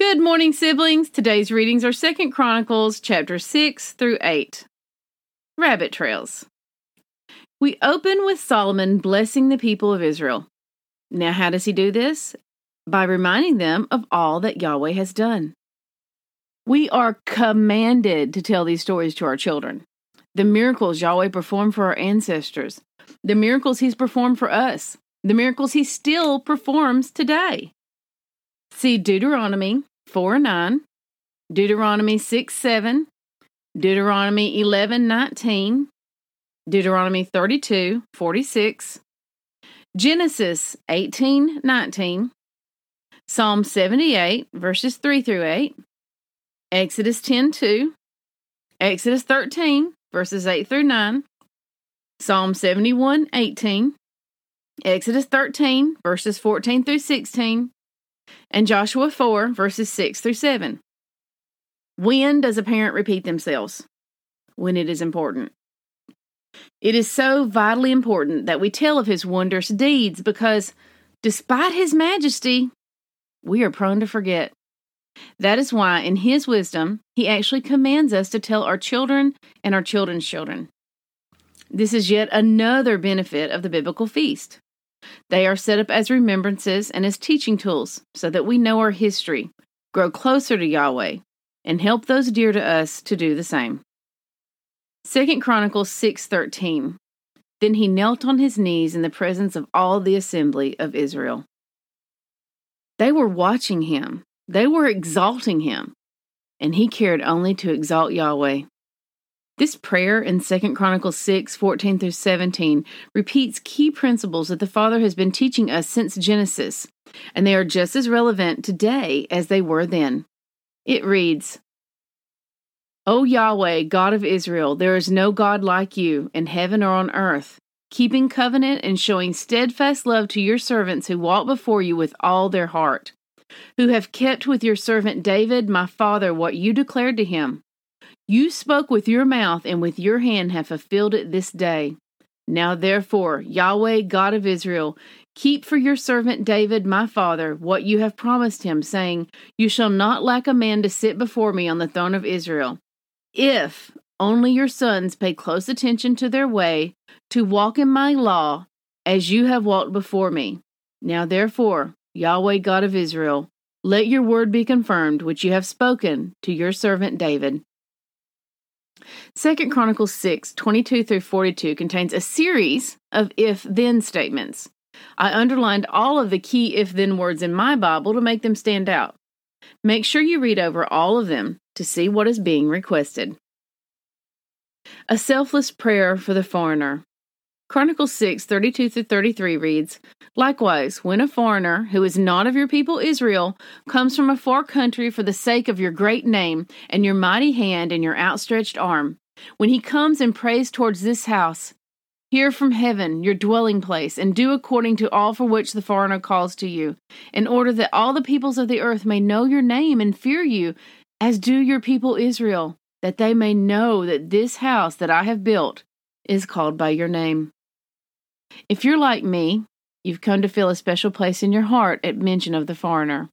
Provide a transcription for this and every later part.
Good morning, siblings. Today's readings are Second Chronicles chapter 6 through 8. Rabbit trails. We open with Solomon blessing the people of Israel. Now, how does he do this? By reminding them of all that Yahweh has done. We are commanded to tell these stories to our children. The miracles Yahweh performed for our ancestors, the miracles he's performed for us, the miracles he still performs today. See Deuteronomy 4 9, Deuteronomy 6 7, Deuteronomy 11 19, Deuteronomy 32 46, Genesis 18 19, Psalm 78 verses 3 through 8, Exodus 10 2, Exodus 13 verses 8 through 9, Psalm 71 18, Exodus 13 verses 14 through 16, and Joshua 4, verses 6 through 7. When does a parent repeat themselves? When it is important. It is so vitally important that we tell of his wondrous deeds because, despite his majesty, we are prone to forget. That is why, in his wisdom, he actually commands us to tell our children and our children's children. This is yet another benefit of the biblical feast. They are set up as remembrances and as teaching tools so that we know our history, grow closer to Yahweh, and help those dear to us to do the same. 2 Chronicles 6:13 Then he knelt on his knees in the presence of all the assembly of Israel. They were watching him. They were exalting him, and he cared only to exalt Yahweh. This prayer in 2 Chronicles 6, 14 through 17 repeats key principles that the Father has been teaching us since Genesis, and they are just as relevant today as they were then. It reads, O Yahweh, God of Israel, there is no God like you in heaven or on earth, keeping covenant and showing steadfast love to your servants who walk before you with all their heart, who have kept with your servant David, my father, what you declared to him you spoke with your mouth, and with your hand have fulfilled it this day. Now, therefore, Yahweh, God of Israel, keep for your servant David, my father, what you have promised him, saying, You shall not lack a man to sit before me on the throne of Israel. If only your sons pay close attention to their way, to walk in my law, as you have walked before me. Now, therefore, Yahweh, God of Israel, let your word be confirmed, which you have spoken to your servant David. Second Chronicles 6, 22 through 42 contains a series of if then statements. I underlined all of the key if then words in my Bible to make them stand out. Make sure you read over all of them to see what is being requested. A selfless prayer for the foreigner. Chronicles 6, 32 through 33 reads Likewise, when a foreigner who is not of your people Israel comes from a far country for the sake of your great name and your mighty hand and your outstretched arm, when he comes and prays towards this house, hear from heaven your dwelling place, and do according to all for which the foreigner calls to you, in order that all the peoples of the earth may know your name and fear you, as do your people Israel, that they may know that this house that I have built is called by your name. If you're like me, you've come to feel a special place in your heart at mention of the foreigner.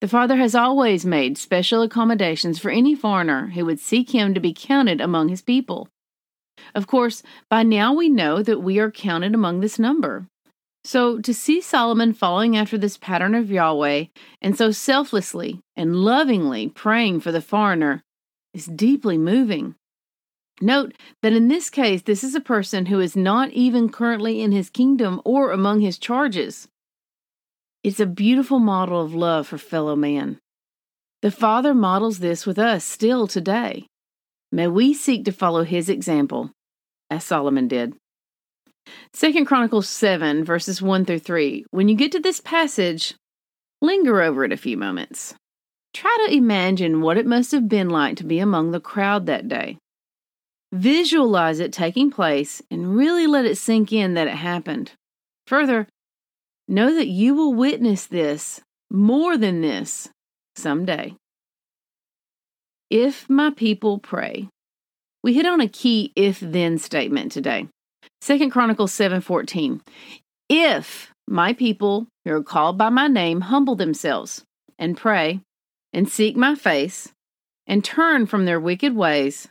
The Father has always made special accommodations for any foreigner who would seek him to be counted among his people. Of course, by now we know that we are counted among this number. So, to see Solomon following after this pattern of Yahweh and so selflessly and lovingly praying for the foreigner is deeply moving. Note that in this case, this is a person who is not even currently in his kingdom or among his charges. It's a beautiful model of love for fellow man. The Father models this with us still today. May we seek to follow his example, as Solomon did. Second Chronicles 7, verses 1 through 3. When you get to this passage, linger over it a few moments. Try to imagine what it must have been like to be among the crowd that day. Visualize it taking place and really let it sink in that it happened. Further, know that you will witness this, more than this, someday. If my people pray. We hit on a key if then statement today. Second Chronicles 7:14. If my people who are called by my name humble themselves and pray and seek my face and turn from their wicked ways,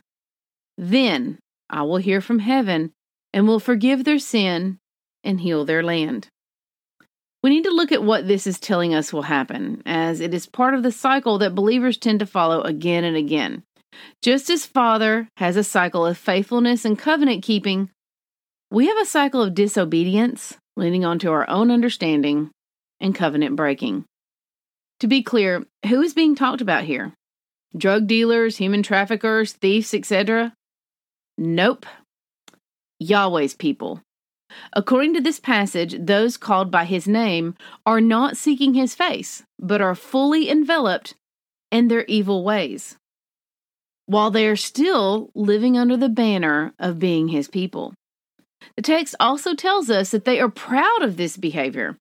then I will hear from heaven and will forgive their sin and heal their land. We need to look at what this is telling us will happen, as it is part of the cycle that believers tend to follow again and again. Just as Father has a cycle of faithfulness and covenant keeping, we have a cycle of disobedience, leaning onto our own understanding, and covenant breaking. To be clear, who is being talked about here? Drug dealers, human traffickers, thieves, etc.? Nope. Yahweh's people. According to this passage, those called by his name are not seeking his face, but are fully enveloped in their evil ways, while they are still living under the banner of being his people. The text also tells us that they are proud of this behavior.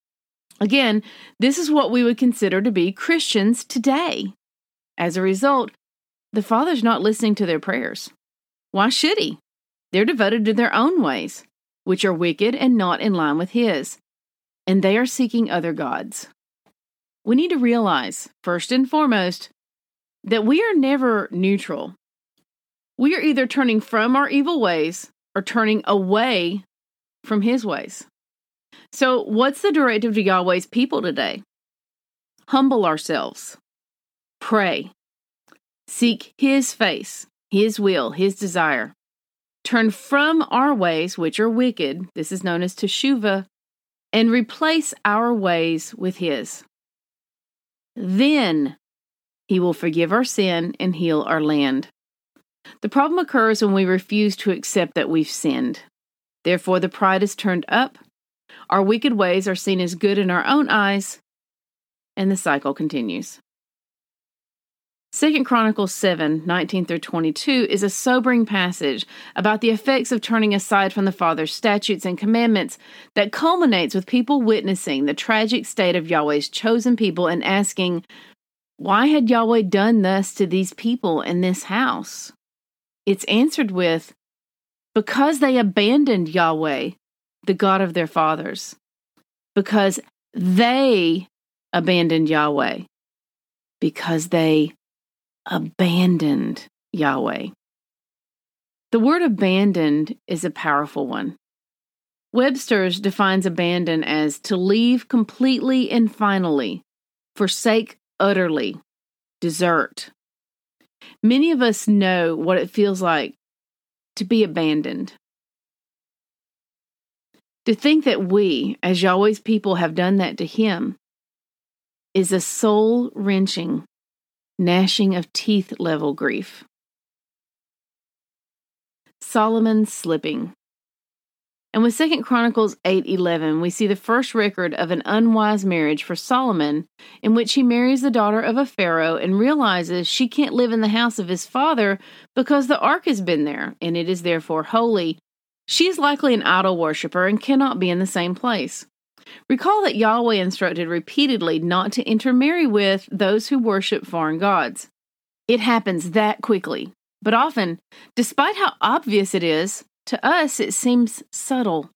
Again, this is what we would consider to be Christians today. As a result, the Father's not listening to their prayers. Why should he? They're devoted to their own ways, which are wicked and not in line with his, and they are seeking other gods. We need to realize, first and foremost, that we are never neutral. We are either turning from our evil ways or turning away from his ways. So, what's the directive to Yahweh's people today? Humble ourselves, pray, seek his face, his will, his desire. Turn from our ways, which are wicked, this is known as teshuva, and replace our ways with his. Then he will forgive our sin and heal our land. The problem occurs when we refuse to accept that we've sinned. Therefore, the pride is turned up, our wicked ways are seen as good in our own eyes, and the cycle continues. Second Chronicles 7, 19 through 22 is a sobering passage about the effects of turning aside from the Father's statutes and commandments that culminates with people witnessing the tragic state of Yahweh's chosen people and asking, Why had Yahweh done thus to these people in this house? It's answered with, Because they abandoned Yahweh, the God of their fathers, because they abandoned Yahweh, because they abandoned Yahweh. The word abandoned is a powerful one. Webster's defines abandon as to leave completely and finally, forsake utterly, desert. Many of us know what it feels like to be abandoned. To think that we, as Yahweh's people, have done that to him is a soul wrenching gnashing of teeth level grief. Solomon slipping. And with 2 Chronicles 8:11, we see the first record of an unwise marriage for Solomon in which he marries the daughter of a pharaoh and realizes she can't live in the house of his father because the ark has been there and it is therefore holy. She is likely an idol worshiper and cannot be in the same place. Recall that Yahweh instructed repeatedly not to intermarry with those who worship foreign gods. It happens that quickly, but often, despite how obvious it is, to us it seems subtle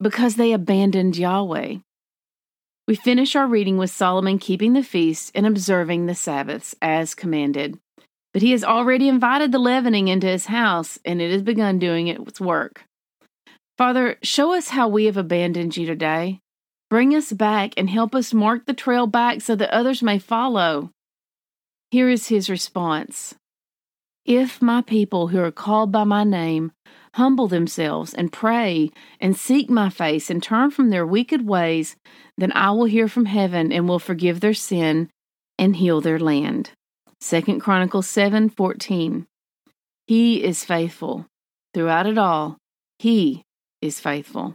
because they abandoned Yahweh. We finish our reading with Solomon keeping the feast and observing the Sabbaths as commanded. But he has already invited the leavening into his house, and it has begun doing its work. Father, show us how we have abandoned you today. Bring us back and help us mark the trail back so that others may follow. Here is his response If my people who are called by my name humble themselves and pray and seek my face and turn from their wicked ways, then I will hear from heaven and will forgive their sin and heal their land. 2 Chronicles 7:14 He is faithful throughout it all. He is faithful.